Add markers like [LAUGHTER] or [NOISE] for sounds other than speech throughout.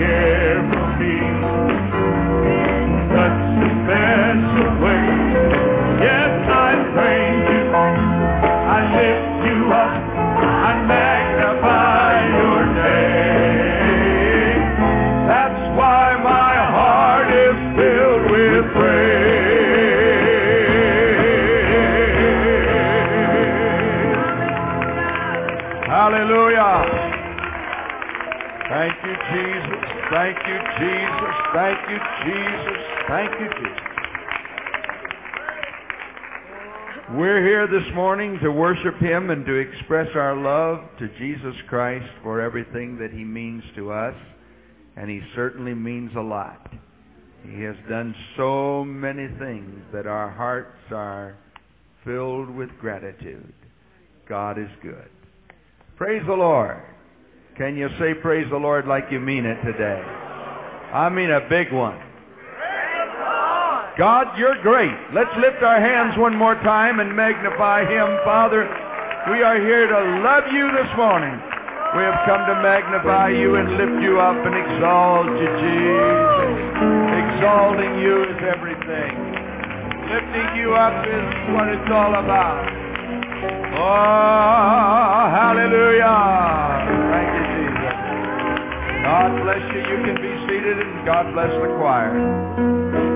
Yeah. Jesus. Thank you, Jesus. We're here this morning to worship him and to express our love to Jesus Christ for everything that he means to us. And he certainly means a lot. He has done so many things that our hearts are filled with gratitude. God is good. Praise the Lord. Can you say praise the Lord like you mean it today? I mean a big one. God, you're great. Let's lift our hands one more time and magnify Him. Father, we are here to love you this morning. We have come to magnify you and lift you up and exalt you, Jesus. Exalting you is everything. Lifting you up is what it's all about. Oh, hallelujah. God bless you. You can be seated and God bless the choir.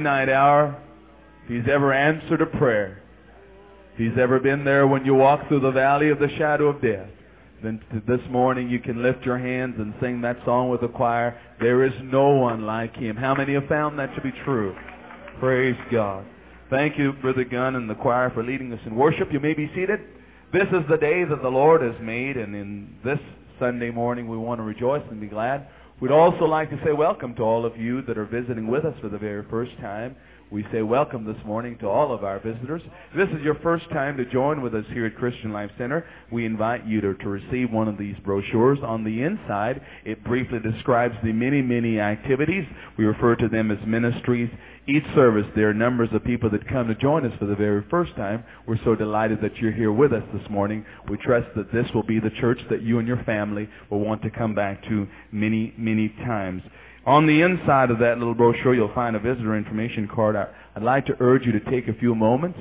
Midnight hour, He's ever answered a prayer, He's ever been there when you walk through the valley of the shadow of death, then this morning you can lift your hands and sing that song with the choir. There is no one like him. How many have found that to be true? Praise God. Thank you, Brother Gunn and the choir for leading us in worship. You may be seated. This is the day that the Lord has made, and in this Sunday morning we want to rejoice and be glad. We'd also like to say welcome to all of you that are visiting with us for the very first time. We say welcome this morning to all of our visitors. If this is your first time to join with us here at Christian Life Center, we invite you to, to receive one of these brochures. On the inside, it briefly describes the many, many activities. We refer to them as ministries. Each service, there are numbers of people that come to join us for the very first time. We're so delighted that you're here with us this morning. We trust that this will be the church that you and your family will want to come back to many, many times. On the inside of that little brochure, you'll find a visitor information card. I'd like to urge you to take a few moments,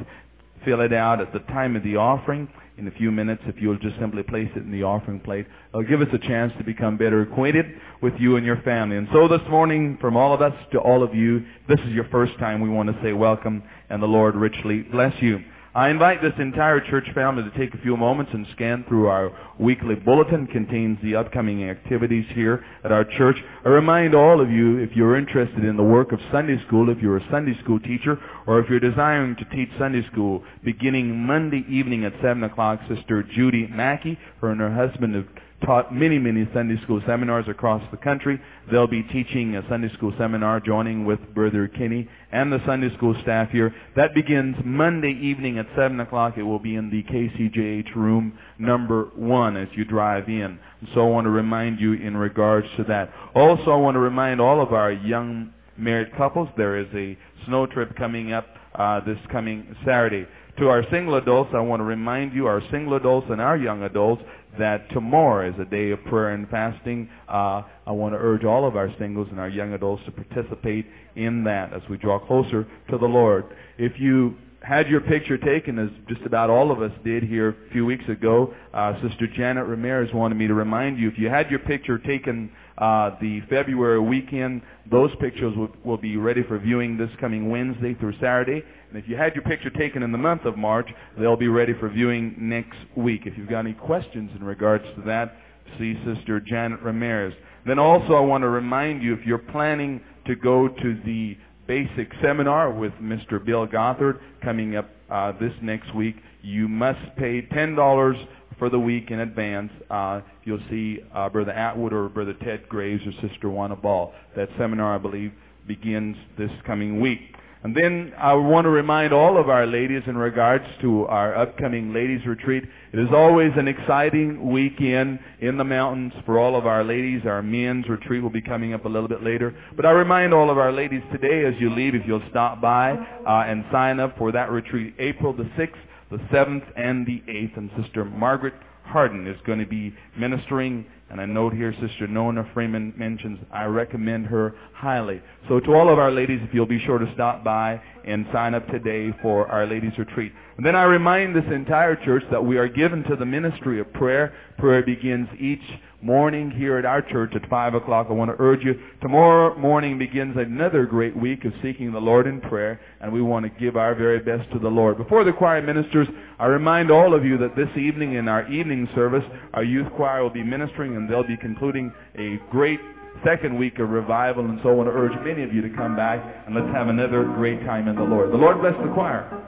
fill it out at the time of the offering. In a few minutes, if you'll just simply place it in the offering plate, it'll give us a chance to become better acquainted with you and your family. And so this morning, from all of us to all of you, this is your first time. We want to say welcome, and the Lord richly bless you. I invite this entire church family to take a few moments and scan through our weekly bulletin. Contains the upcoming activities here at our church. I remind all of you, if you're interested in the work of Sunday school, if you're a Sunday school teacher, or if you're desiring to teach Sunday school, beginning Monday evening at 7 o'clock, Sister Judy Mackey, her and her husband have taught many, many Sunday school seminars across the country. They'll be teaching a Sunday school seminar, joining with Brother Kinney and the Sunday school staff here. That begins Monday evening at 7 o'clock. It will be in the KCJH room number one as you drive in. So I want to remind you in regards to that. Also, I want to remind all of our young married couples, there is a snow trip coming up uh, this coming Saturday. To our single adults, I want to remind you, our single adults and our young adults, that tomorrow is a day of prayer and fasting. Uh, I want to urge all of our singles and our young adults to participate in that as we draw closer to the Lord. If you had your picture taken, as just about all of us did here a few weeks ago, uh, Sister Janet Ramirez wanted me to remind you, if you had your picture taken uh, the February weekend, those pictures will, will be ready for viewing this coming Wednesday through Saturday. And if you had your picture taken in the month of March, they'll be ready for viewing next week. If you've got any questions in regards to that, see Sister Janet Ramirez. Then also I want to remind you, if you're planning to go to the basic seminar with Mr. Bill Gothard coming up uh, this next week. You must pay $10 for the week in advance. Uh, you'll see uh, Brother Atwood or Brother Ted Graves or Sister Juana Ball. That seminar, I believe, begins this coming week. And then I want to remind all of our ladies in regards to our upcoming ladies retreat. It is always an exciting weekend in the mountains for all of our ladies. Our men's retreat will be coming up a little bit later. But I remind all of our ladies today as you leave, if you'll stop by uh, and sign up for that retreat, April the 6th, the 7th, and the 8th. And Sister Margaret Harden is going to be ministering. And I note here Sister Nona Freeman mentions, I recommend her highly. So to all of our ladies, if you'll be sure to stop by and sign up today for our ladies retreat. And then I remind this entire church that we are given to the ministry of prayer. Prayer begins each morning here at our church at 5 o'clock. I want to urge you, tomorrow morning begins another great week of seeking the Lord in prayer, and we want to give our very best to the Lord. Before the choir ministers, I remind all of you that this evening in our evening service, our youth choir will be ministering, and they'll be concluding a great second week of revival, and so I want to urge many of you to come back, and let's have another great time in the Lord. The Lord bless the choir.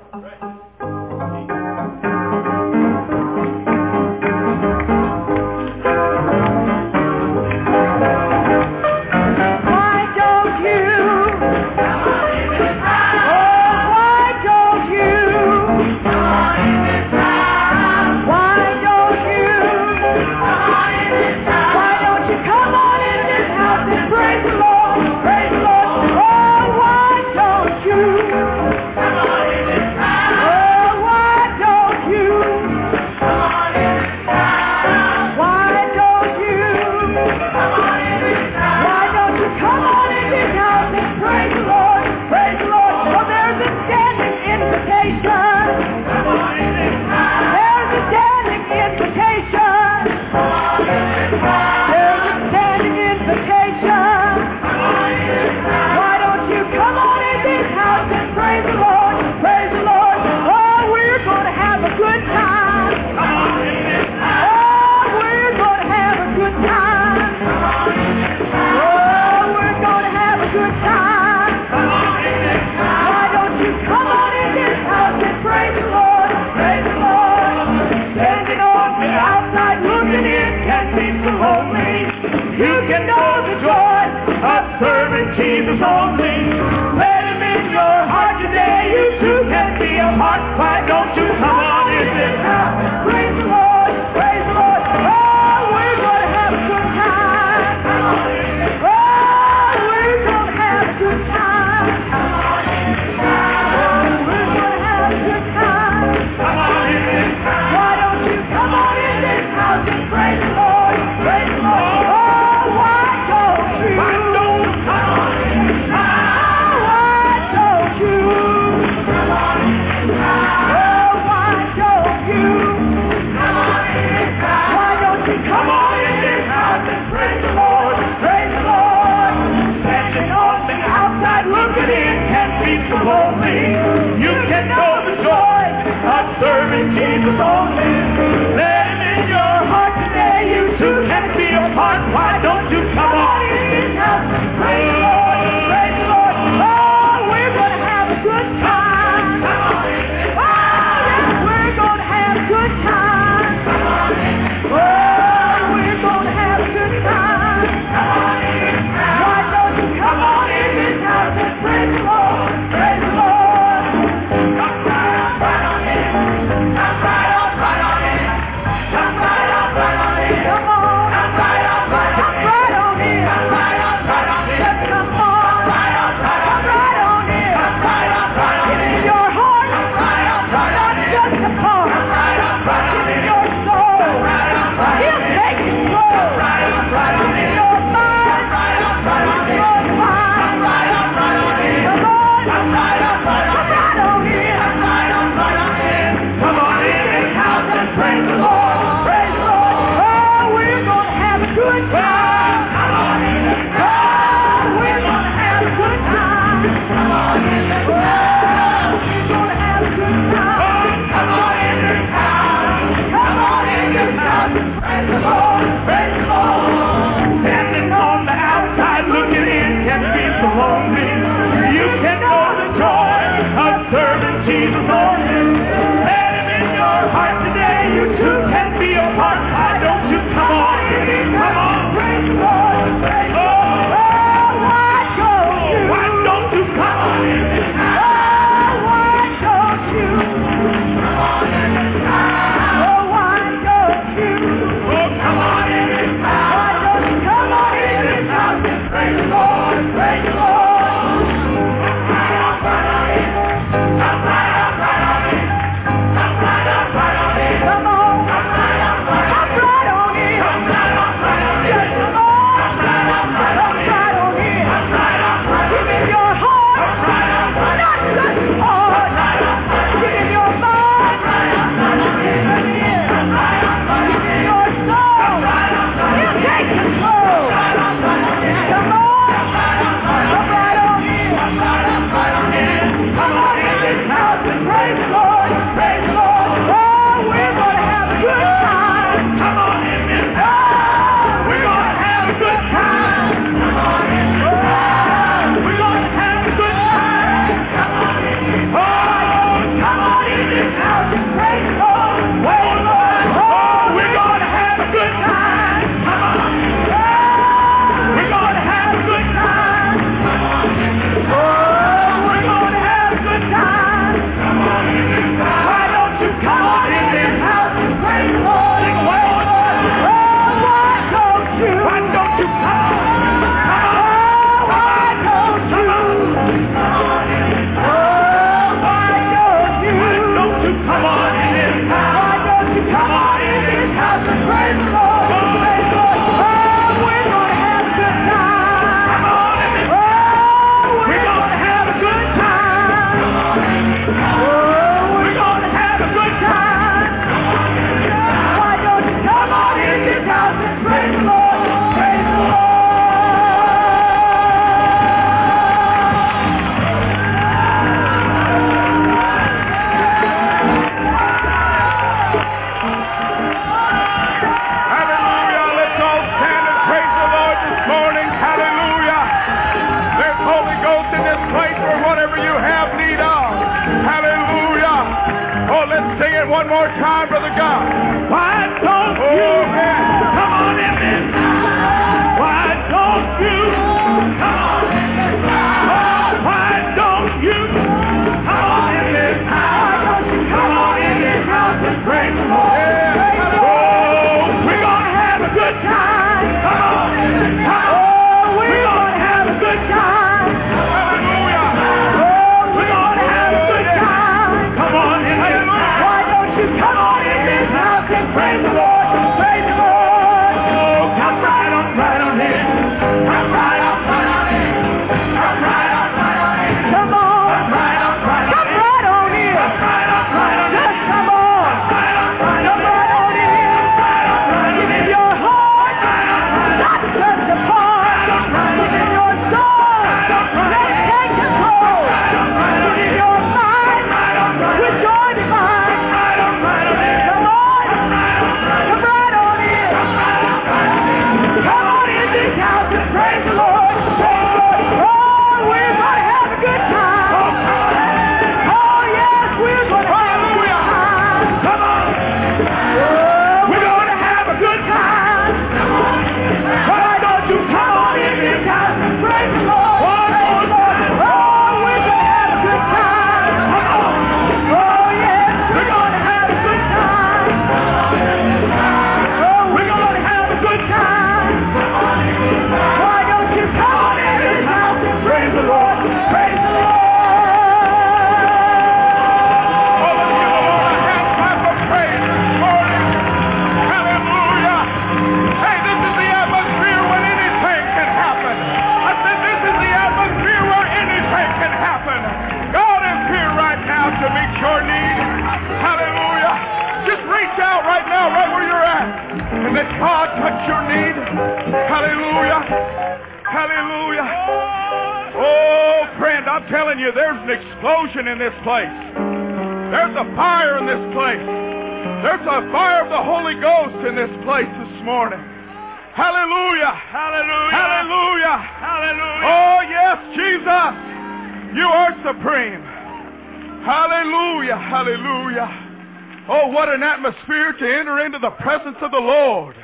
An atmosphere to enter into the presence of the Lord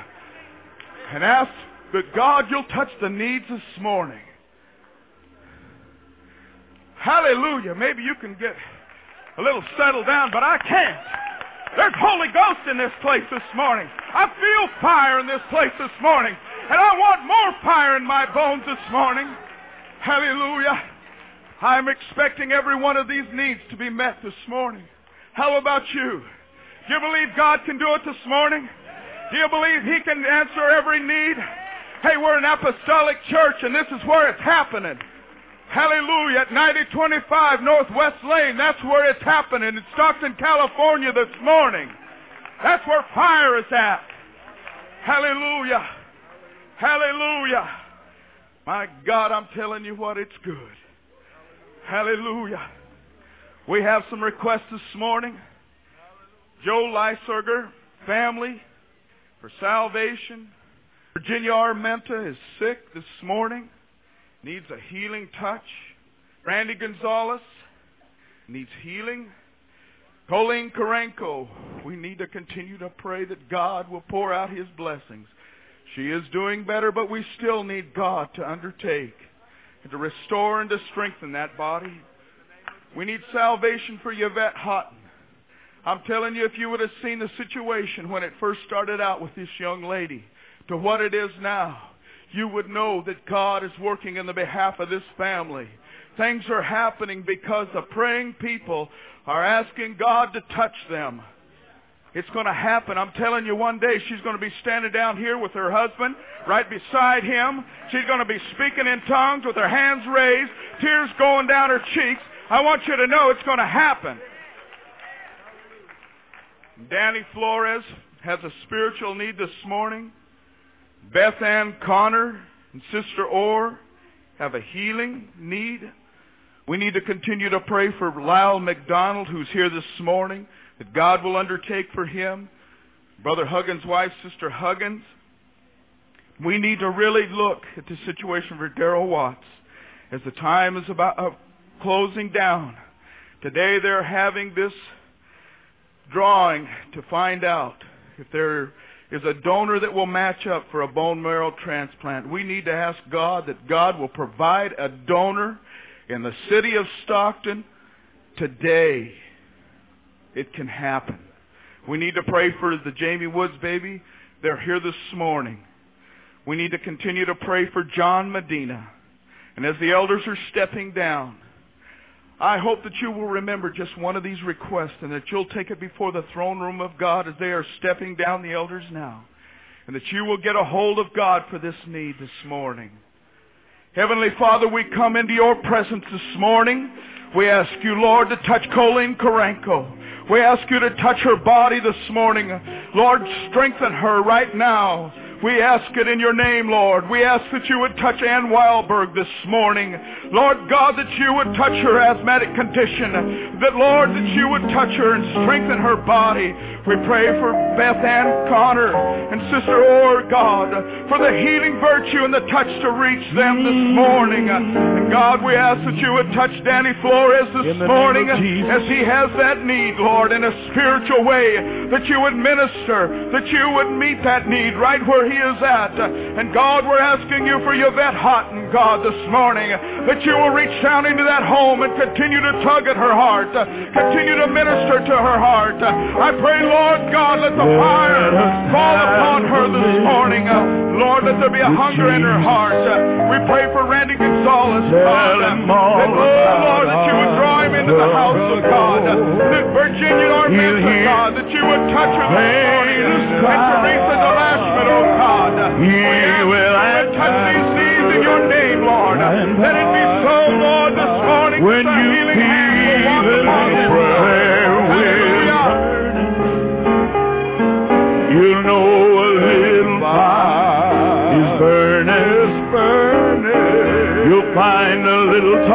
and ask that God you'll touch the needs this morning. Hallelujah. Maybe you can get a little settled down, but I can't. There's Holy Ghost in this place this morning. I feel fire in this place this morning. And I want more fire in my bones this morning. Hallelujah. I'm expecting every one of these needs to be met this morning. How about you? Do you believe God can do it this morning? Do you believe He can answer every need? Hey, we're an apostolic church and this is where it's happening. Hallelujah. At 9025 Northwest Lane, that's where it's happening in Stockton, California this morning. That's where fire is at. Hallelujah. Hallelujah. My God, I'm telling you what, it's good. Hallelujah. We have some requests this morning. Joe Lyserger, family, for salvation. Virginia Armenta is sick this morning, needs a healing touch. Randy Gonzalez needs healing. Colleen Karenko, we need to continue to pray that God will pour out His blessings. She is doing better, but we still need God to undertake and to restore and to strengthen that body. We need salvation for Yvette Houghton. I'm telling you, if you would have seen the situation when it first started out with this young lady to what it is now, you would know that God is working in the behalf of this family. Things are happening because the praying people are asking God to touch them. It's going to happen. I'm telling you, one day she's going to be standing down here with her husband right beside him. She's going to be speaking in tongues with her hands raised, tears going down her cheeks. I want you to know it's going to happen. Danny Flores has a spiritual need this morning. Beth Ann Connor and Sister Orr have a healing need. We need to continue to pray for Lyle McDonald, who's here this morning, that God will undertake for him. Brother Huggins' wife, Sister Huggins. We need to really look at the situation for Daryl Watts as the time is about uh, closing down. Today they're having this drawing to find out if there is a donor that will match up for a bone marrow transplant. We need to ask God that God will provide a donor in the city of Stockton today. It can happen. We need to pray for the Jamie Woods baby. They're here this morning. We need to continue to pray for John Medina. And as the elders are stepping down, I hope that you will remember just one of these requests and that you'll take it before the throne room of God as they are stepping down the elders now. And that you will get a hold of God for this need this morning. Heavenly Father, we come into your presence this morning. We ask you, Lord, to touch Colleen Karenko. We ask you to touch her body this morning. Lord, strengthen her right now. We ask it in your name, Lord. We ask that you would touch Ann Wildberg this morning. Lord God, that you would touch her asthmatic condition. That, Lord, that you would touch her and strengthen her body. We pray for Beth Ann Connor and Sister Orr, God, for the healing virtue and the touch to reach them this morning. And God, we ask that you would touch Danny Flores this morning as he has that need, Lord, in a spiritual way. That you would minister, that you would meet that need right where he is at. And God, we're asking you for Yvette Houghton, God, this morning, that you will reach down into that home and continue to tug at her heart, continue to minister to her heart. I pray, Lord God, let the fire fall upon her this morning. Uh, Lord, let there be a hunger in her heart. Uh, we pray for Randy Gonzalez, God. That, oh, Lord, that you would draw him into the house of God. Uh, that Virginia Armenta, God, that you would touch her this morning. And Teresa Delashman, oh God. We ask you to touch these needs in your name, Lord. Let it little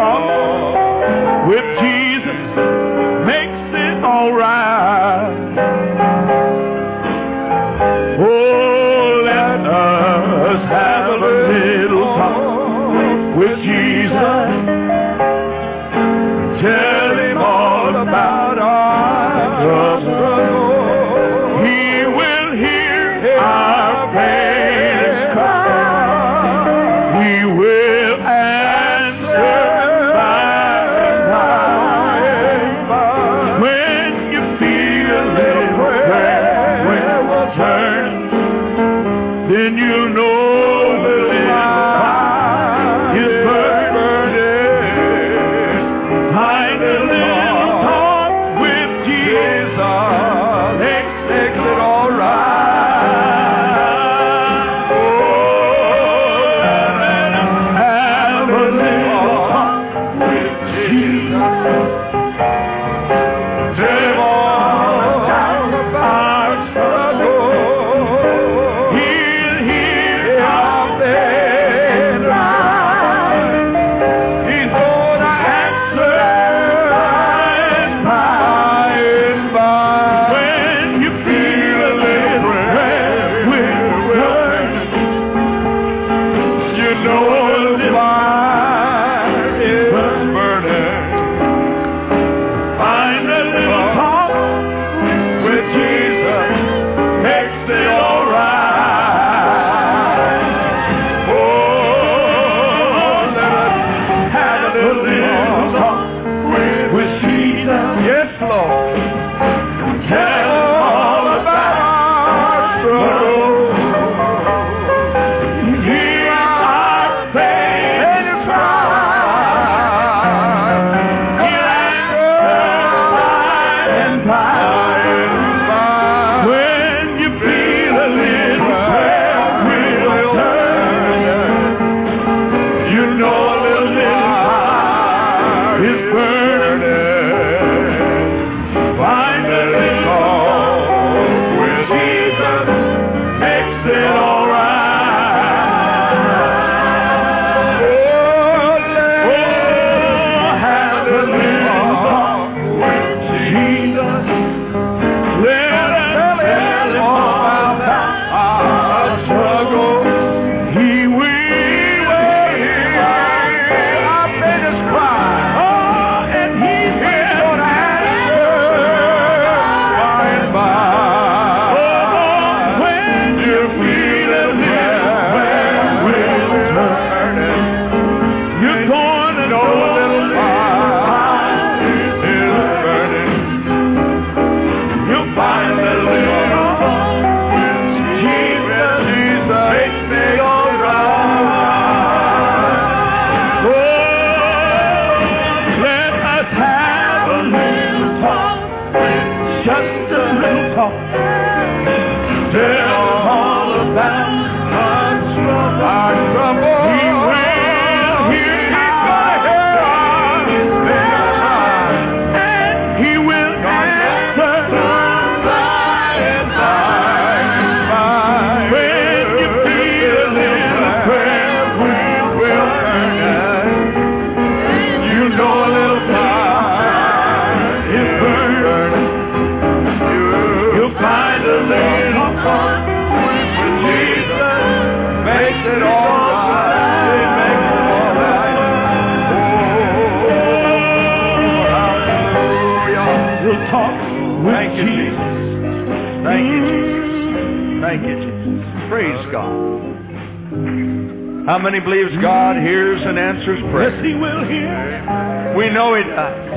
How many believes God hears and answers Yes, prayer? he will hear. We know He does.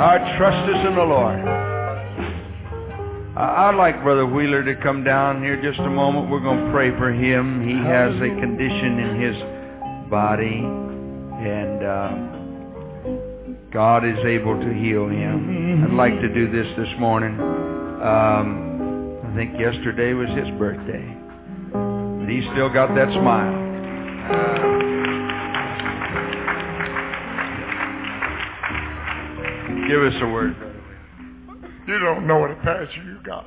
Our trust is in the Lord. I'd like Brother Wheeler to come down here just a moment. We're going to pray for him. He has a condition in his body, and uh, God is able to heal him. I'd like to do this this morning. Um, I think yesterday was his birthday. But he's still got that smile. Give us a word. You don't know what a pastor you got.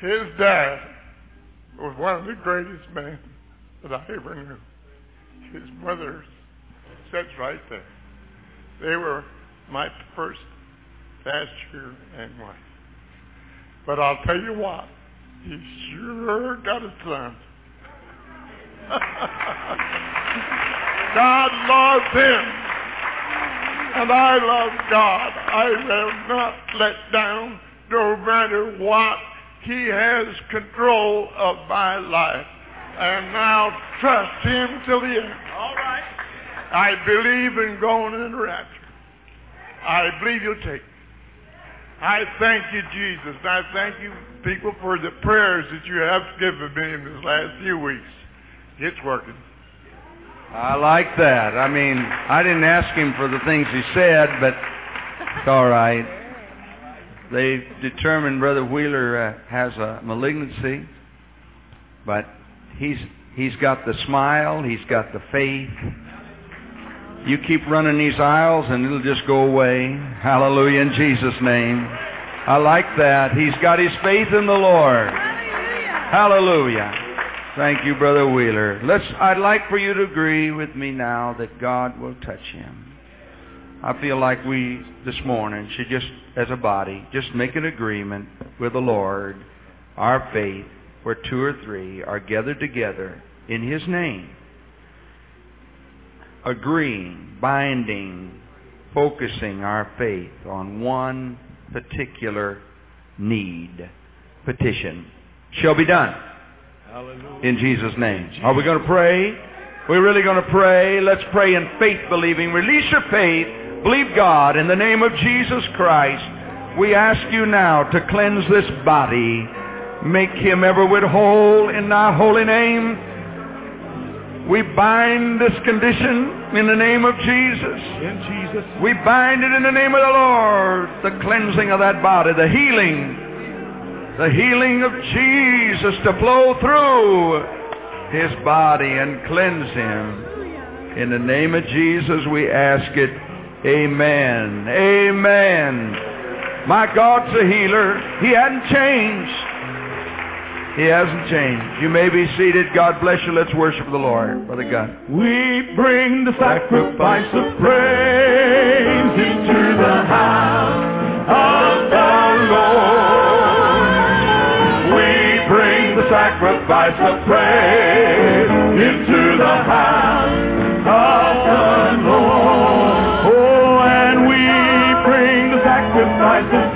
His dad was one of the greatest men that I ever knew. His mother sits right there. They were my first pastor and wife. But I'll tell you what, he sure got a son. [LAUGHS] God loves him. And I love God. I will not let down no matter what. He has control of my life. And now trust him till the end. All right. I believe in going in rapture. I believe you'll take. I thank you, Jesus. I thank you, people, for the prayers that you have given me in these last few weeks. It's working. I like that. I mean, I didn't ask him for the things he said, but it's all right. They determined Brother Wheeler uh, has a malignancy, but he's he's got the smile, he's got the faith. You keep running these aisles and it'll just go away. Hallelujah in Jesus' name. I like that. He's got his faith in the Lord. Hallelujah. Thank you, Brother Wheeler. Let's, I'd like for you to agree with me now that God will touch him. I feel like we, this morning, should just, as a body, just make an agreement with the Lord, our faith, where two or three are gathered together in His name. Agreeing, binding, focusing our faith on one particular need, petition. Shall be done in Jesus' name. Are we going to pray? We're really going to pray. Let's pray in faith believing. Release your faith. Believe God in the name of Jesus Christ. We ask you now to cleanse this body. Make him everywhere whole in thy holy name. We bind this condition in the name of Jesus. In Jesus. We bind it in the name of the Lord. The cleansing of that body, the healing the healing of Jesus to flow through his body and cleanse him. In the name of Jesus we ask it. Amen. Amen. My God's a healer. He hasn't changed. He hasn't changed. You may be seated. God bless you. Let's worship the Lord. Brother God. We bring the sacrifice of praise into the house of the Lord. We bring the sacrifice of praise into the house of the Lord. Oh, and we bring the sacrifice of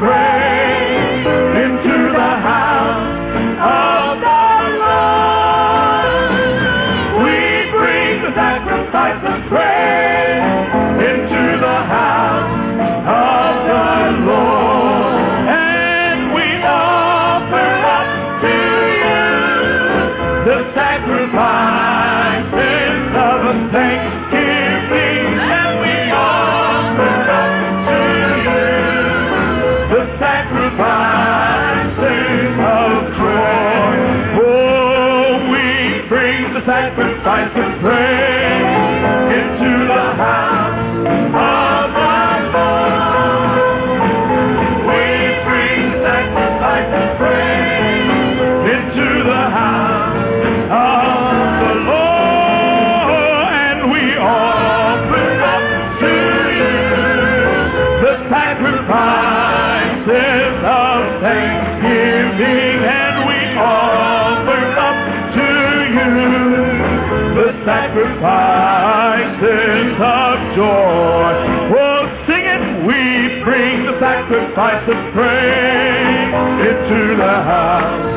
sacrifices of joy. Oh, sing it, we bring the sacrifice of praise into the house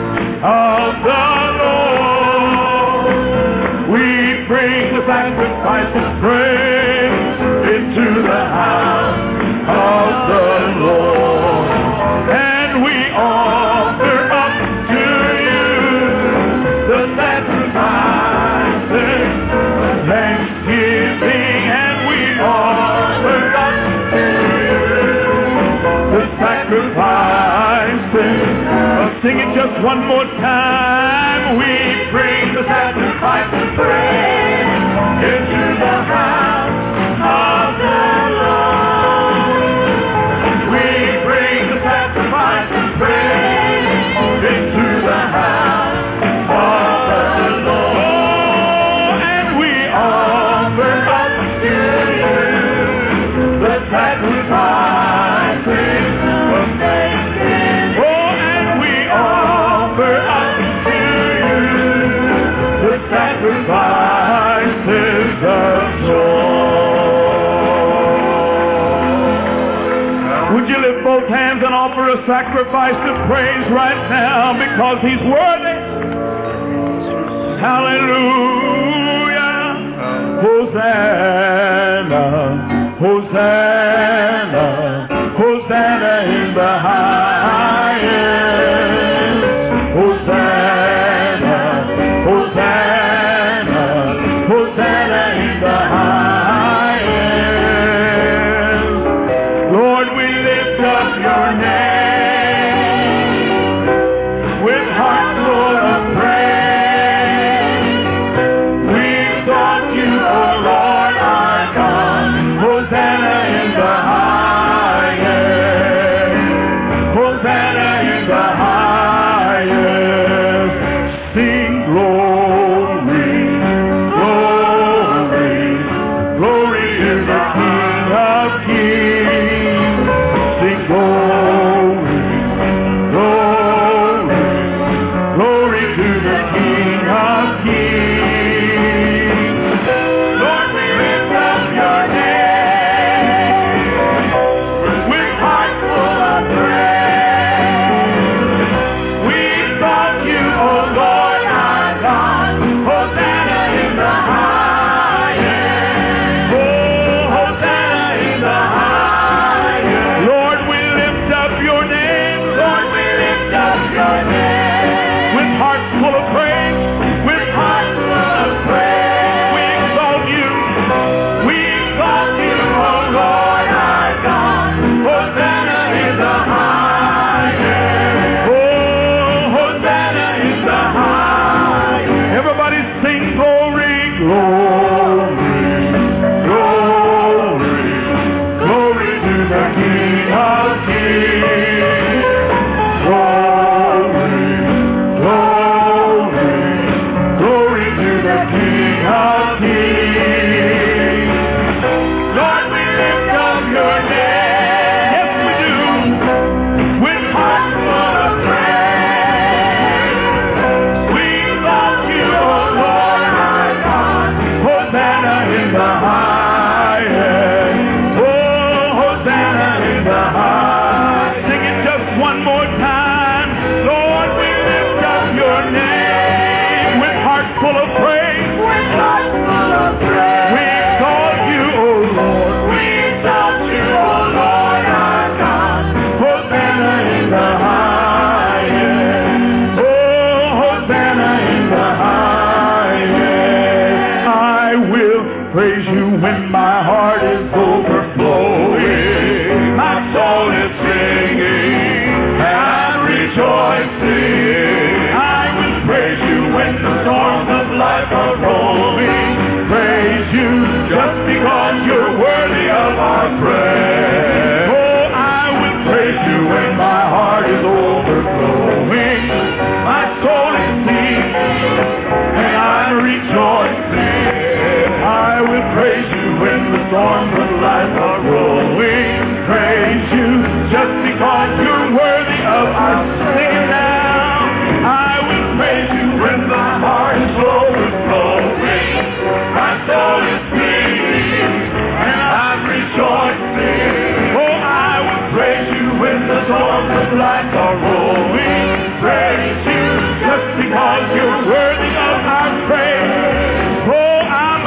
of the Lord. We bring the sacrifice of praise into the house. Just one more time we bring the sacrifice. a sacrifice of praise right now because he's worthy. Hallelujah. Hosanna. Hosanna.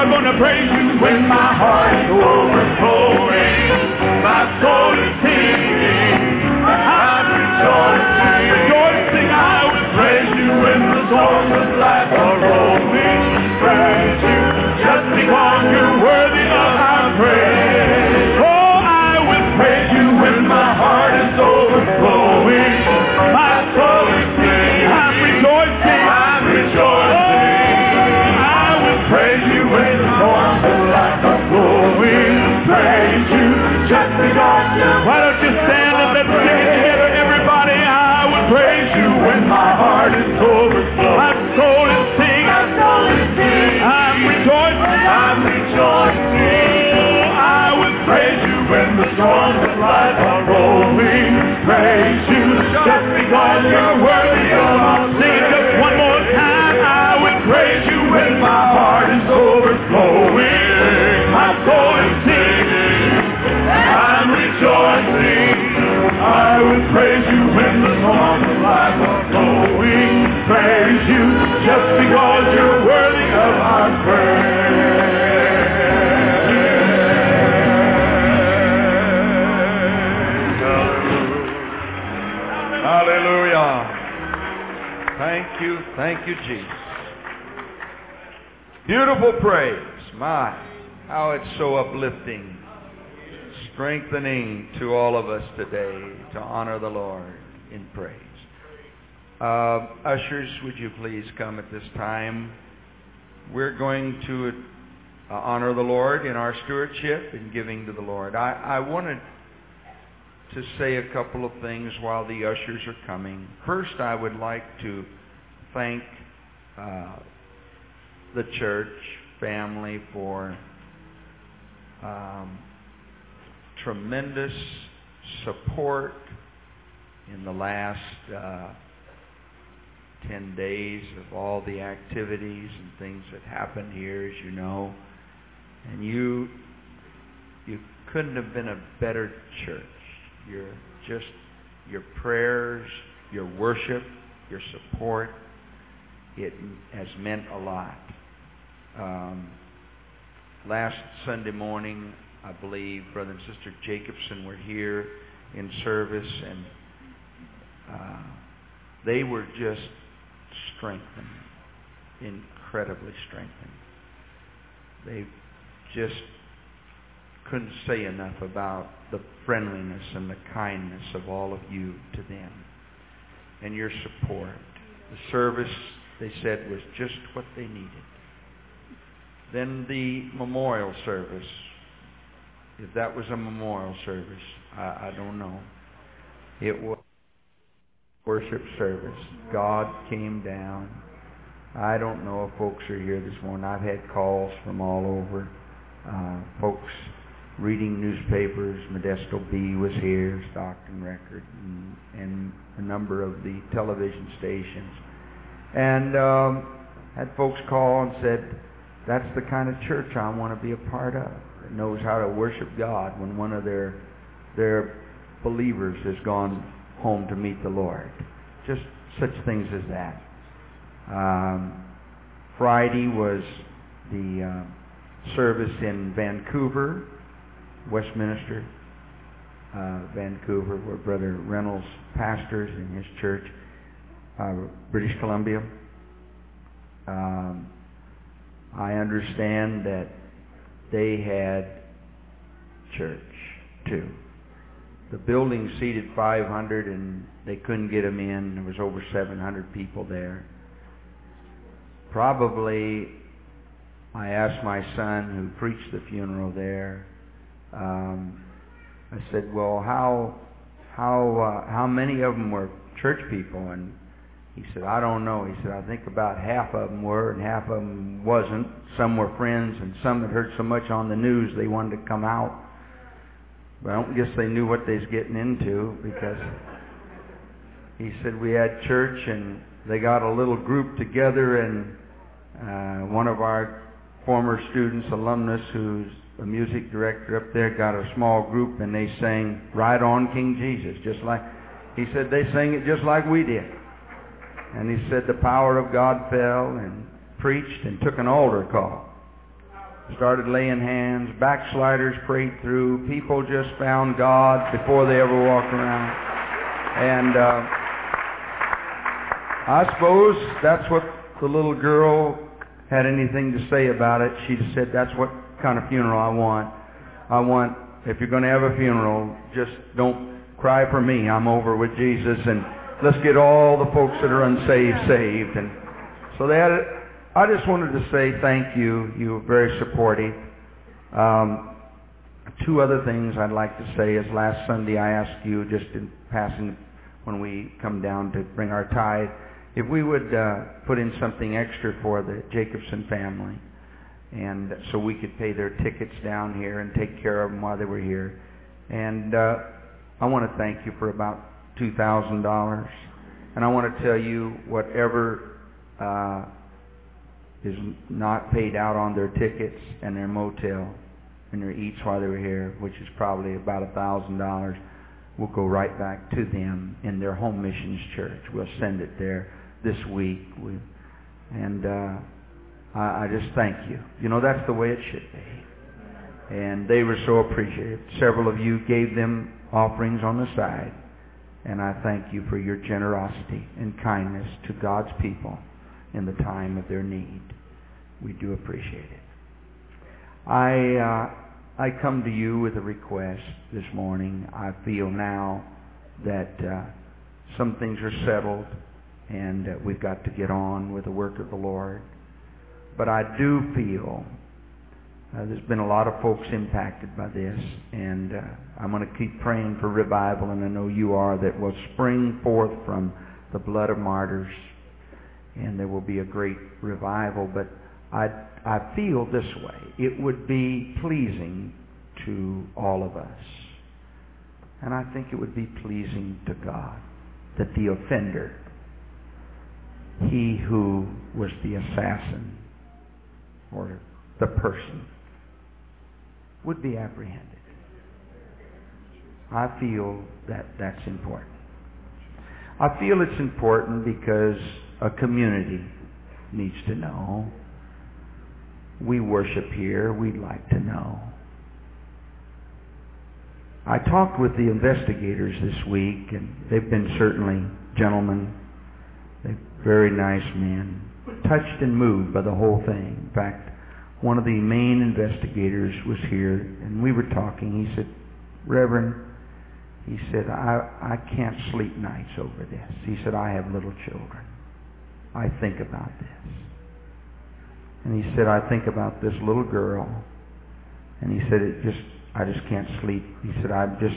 I'm gonna praise you when my heart is Thank you, Jesus. Beautiful praise. My, how it's so uplifting, strengthening to all of us today to honor the Lord in praise. Uh, ushers, would you please come at this time? We're going to uh, honor the Lord in our stewardship and giving to the Lord. I, I wanted to say a couple of things while the ushers are coming. First, I would like to thank uh, the church family for um, tremendous support in the last uh, 10 days of all the activities and things that happened here, as you know. And you, you couldn't have been a better church. Your just your prayers, your worship, your support, it has meant a lot. Um, last Sunday morning, I believe Brother and Sister Jacobson were here in service, and uh, they were just strengthened, incredibly strengthened. They just couldn't say enough about the friendliness and the kindness of all of you to them and your support. The service, they said, was just what they needed. Then the memorial service, if that was a memorial service, I, I don't know. It was worship service. God came down. I don't know if folks are here this morning. I've had calls from all over. Uh, folks reading newspapers. Modesto Bee was here, Stockton Record, and, and a number of the television stations. And um, had folks call and said, that's the kind of church I want to be a part of. That knows how to worship God when one of their their believers has gone home to meet the Lord. Just such things as that. Um, Friday was the uh, service in Vancouver, Westminster, uh, Vancouver, where Brother Reynolds pastors in his church, uh, British Columbia. Um, I understand that they had church too. The building seated 500 and they couldn't get them in. There was over 700 people there. Probably, I asked my son who preached the funeral there. Um, I said, "Well, how how uh, how many of them were church people?" And He said, I don't know. He said, I think about half of them were and half of them wasn't. Some were friends and some had heard so much on the news they wanted to come out. But I don't guess they knew what they was getting into because he said we had church and they got a little group together and uh, one of our former students, alumnus, who's a music director up there, got a small group and they sang Right On King Jesus, just like, he said they sang it just like we did. And he said the power of God fell and preached and took an altar call. Started laying hands, backsliders prayed through, people just found God before they ever walked around. And uh, I suppose that's what the little girl had anything to say about it. She just said, that's what kind of funeral I want. I want, if you're going to have a funeral, just don't cry for me. I'm over with Jesus and let's get all the folks that are unsaved saved. And so it. I just wanted to say thank you. You were very supportive. Um, two other things I'd like to say is last Sunday I asked you just in passing when we come down to bring our tithe if we would uh, put in something extra for the Jacobson family, and so we could pay their tickets down here and take care of them while they were here. And uh, I want to thank you for about two thousand dollars, and I want to tell you whatever uh, is not paid out on their tickets and their motel and their eats while they were here, which is probably about a thousand dollars, will go right back to them in their home missions church. We'll send it there this week. We, and uh, I, I just thank you. You know, that's the way it should be. And they were so appreciative. Several of you gave them offerings on the side. And I thank you for your generosity and kindness to God's people in the time of their need. We do appreciate it. I, uh, I come to you with a request this morning. I feel now that uh, some things are settled and uh, we've got to get on with the work of the Lord. But I do feel uh, there's been a lot of folks impacted by this, and uh, I'm going to keep praying for revival, and I know you are, that will spring forth from the blood of martyrs, and there will be a great revival. But I, I feel this way. It would be pleasing to all of us. And I think it would be pleasing to God that the offender he who was the assassin or the person would be apprehended. I feel that that's important. I feel it's important because a community needs to know. We worship here. We'd like to know. I talked with the investigators this week, and they've been certainly gentlemen They're very nice men, touched and moved by the whole thing. In fact, one of the main investigators was here, and we were talking. He said, Reverend, he said, I, I can't sleep nights over this. He said, I have little children. I think about this. And he said, I think about this little girl. And he said, it just, I just can't sleep. He said, I've just,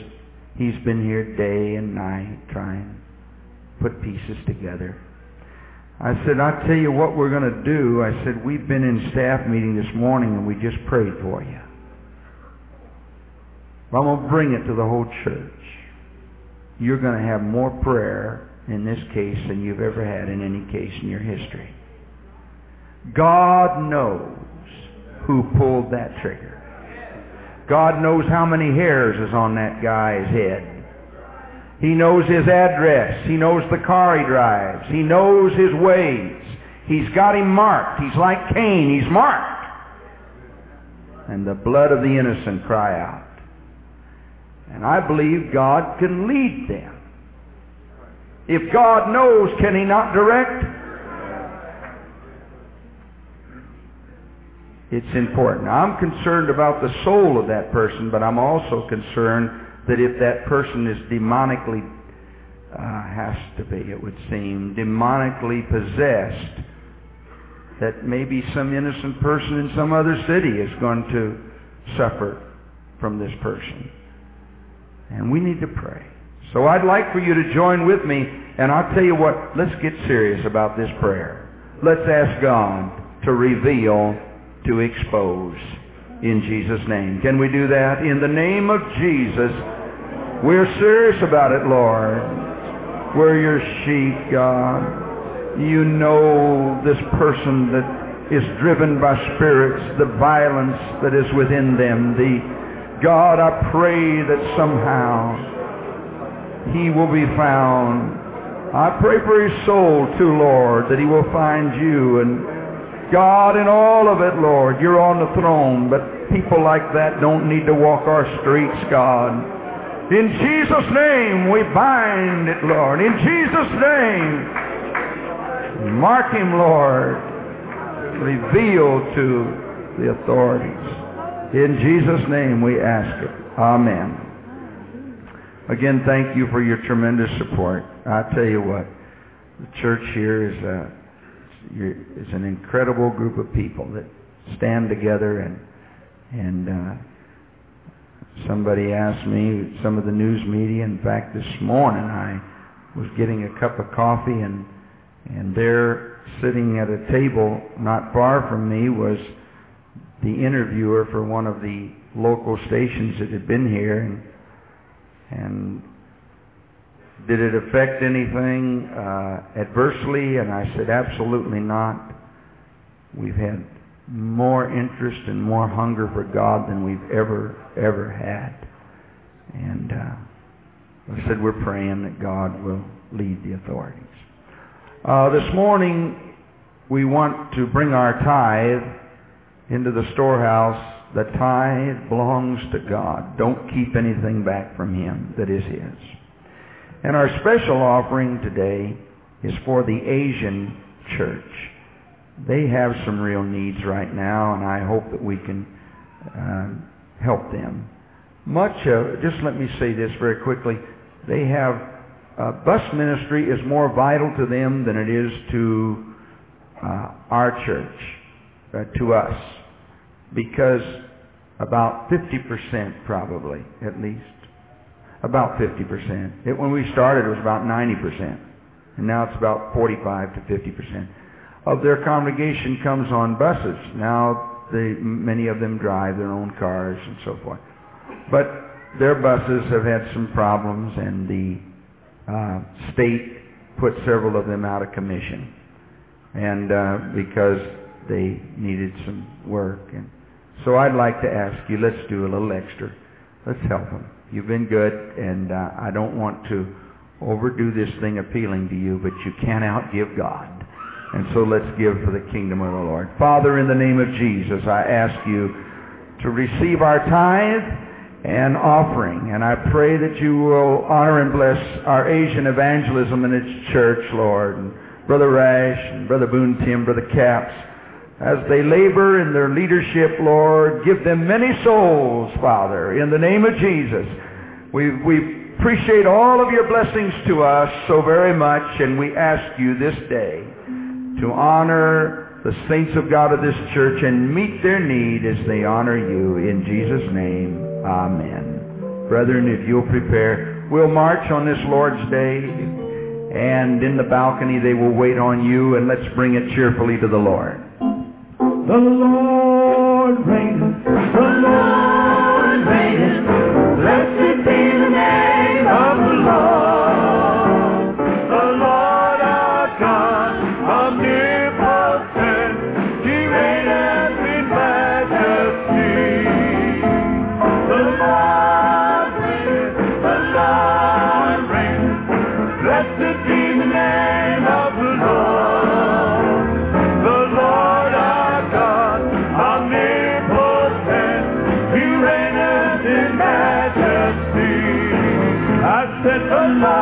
he's been here day and night trying to put pieces together. I said, I'll tell you what we're going to do. I said, we've been in staff meeting this morning and we just prayed for you. I'm going to bring it to the whole church. You're going to have more prayer in this case than you've ever had in any case in your history. God knows who pulled that trigger. God knows how many hairs is on that guy's head. He knows his address. He knows the car he drives. He knows his ways. He's got him marked. He's like Cain. He's marked. And the blood of the innocent cry out. And I believe God can lead them. If God knows, can he not direct? It's important. I'm concerned about the soul of that person, but I'm also concerned that if that person is demonically, uh, has to be, it would seem, demonically possessed, that maybe some innocent person in some other city is going to suffer from this person. And we need to pray. So I'd like for you to join with me And I'll tell you what, let's get serious about this prayer. Let's ask God to reveal, to expose in Jesus' name. Can we do that? In the name of Jesus, we're serious about it, Lord. We're your sheep, God. You know this person that is driven by spirits, the violence that is within them. The God, I pray that somehow he will be found. I pray for his soul too, Lord, that he will find you. And God, in all of it, Lord, you're on the throne, but people like that don't need to walk our streets, God. In Jesus' name, we bind it, Lord. In Jesus' name, mark him, Lord. Reveal to the authorities. In Jesus' name, we ask it. Amen. Again, thank you for your tremendous support. I tell you what, the church here is a, is an incredible group of people that stand together and and uh, somebody asked me some of the news media. In fact, this morning I was getting a cup of coffee and and there sitting at a table not far from me was the interviewer for one of the local stations that had been here and and did it affect anything uh, adversely? And I said, absolutely not. We've had more interest and more hunger for God than we've ever, ever had. And uh, I said, we're praying that God will lead the authorities. Uh, this morning, we want to bring our tithe into the storehouse. The tithe belongs to God. Don't keep anything back from Him that is His. And our special offering today is for the Asian church. They have some real needs right now, and I hope that we can uh, help them. Much of, just let me say this very quickly, they have, uh, bus ministry is more vital to them than it is to uh, our church, uh, to us, because about 50% probably, at least, about 50%. It, when we started, it was about 90%. And now it's about 45 to 50% of their congregation comes on buses. Now, they, many of them drive their own cars and so forth. But their buses have had some problems, and the uh, state put several of them out of commission. And uh, because they needed some work. And so I'd like to ask you, let's do a little extra. Let's help them. You've been good, and uh, I don't want to overdo this thing appealing to you, but you can't outgive God. And so let's give for the kingdom of the Lord. Father, in the name of Jesus, I ask you to receive our tithe and offering. And I pray that you will honor and bless our Asian evangelism in its church, Lord. And Brother Rash and Brother Boone Tim, Brother Caps, as they labor in their leadership, Lord, give them many souls, Father, in the name of Jesus. We, we appreciate all of your blessings to us so very much, and we ask you this day to honor the saints of God of this church and meet their need as they honor you. In Jesus' name, amen. Brethren, if you'll prepare, we'll march on this Lord's Day, and in the balcony they will wait on you, and let's bring it cheerfully to the Lord. The Lord reigneth. The Lord said,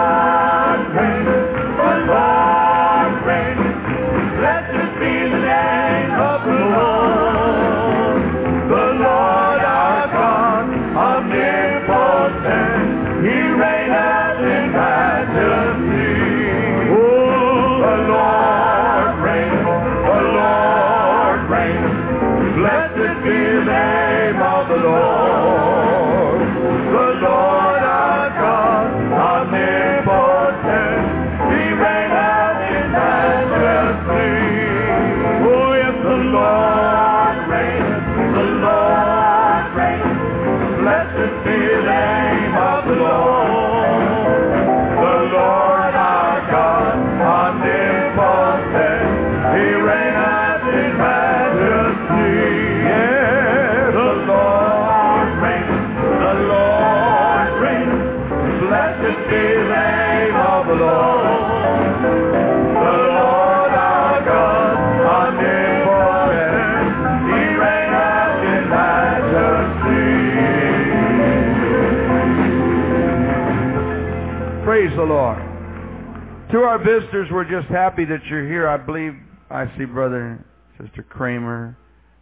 To our visitors, we're just happy that you're here. I believe I see Brother Sister Kramer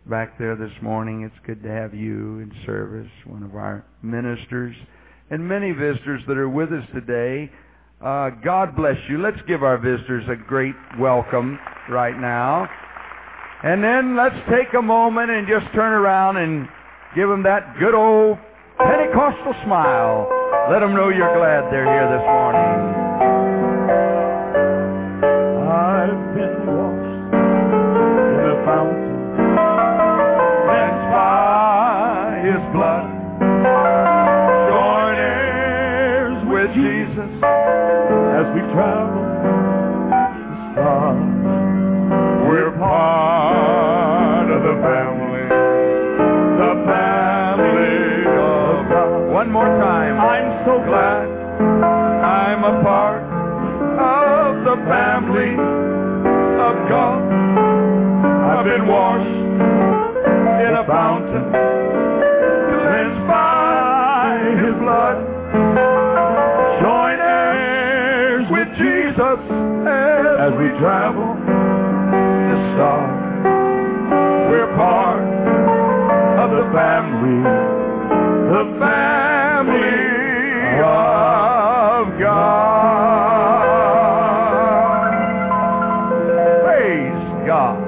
back there this morning. It's good to have you in service, one of our ministers, and many visitors that are with us today. Uh, God bless you. Let's give our visitors a great welcome right now. And then let's take a moment and just turn around and give them that good old Pentecostal smile. Let them know you're glad they're here this morning. As we travel the stars. We're part of the family, the family of God. One more time. I'm so glad I'm a part of the family of God. I've been washed in a fountain, as we travel the stars. We're part of the family, the family of God. Praise God.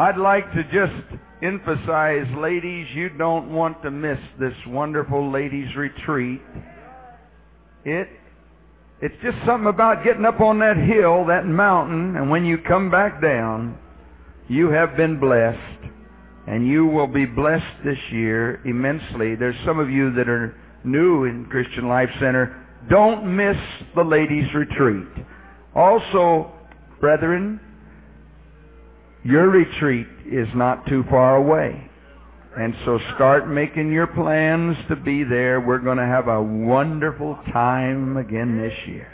I'd like to just emphasize, ladies, you don't want to miss this wonderful ladies' retreat. It, it's just something about getting up on that hill, that mountain, and when you come back down, you have been blessed. And you will be blessed this year immensely. There's some of you that are new in Christian Life Center. Don't miss the ladies' retreat. Also, brethren, your retreat is not too far away. And so start making your plans to be there. We're going to have a wonderful time again this year.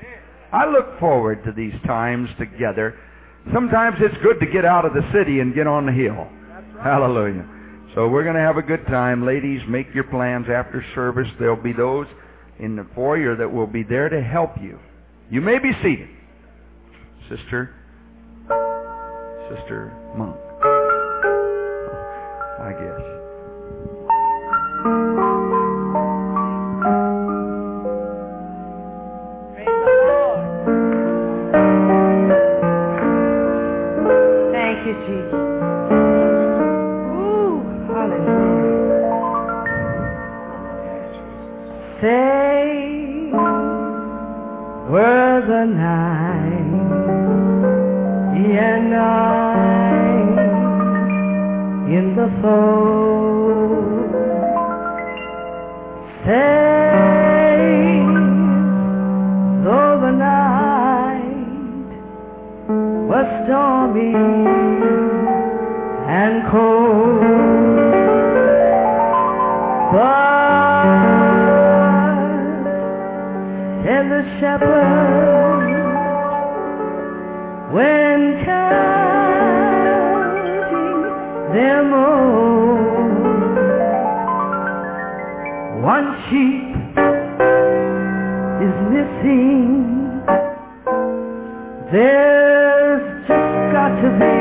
I look forward to these times together. Sometimes it's good to get out of the city and get on the hill. Hallelujah. So we're going to have a good time. Ladies, make your plans after service. There'll be those in the foyer that will be there to help you. You may be seated. Sister, Sister Monk, I guess. Say, were the night he and I in the fold. Say, though the night was stormy and cold, but and the shepherd when counting them all one sheep is missing. There's just got to be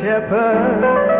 shepherd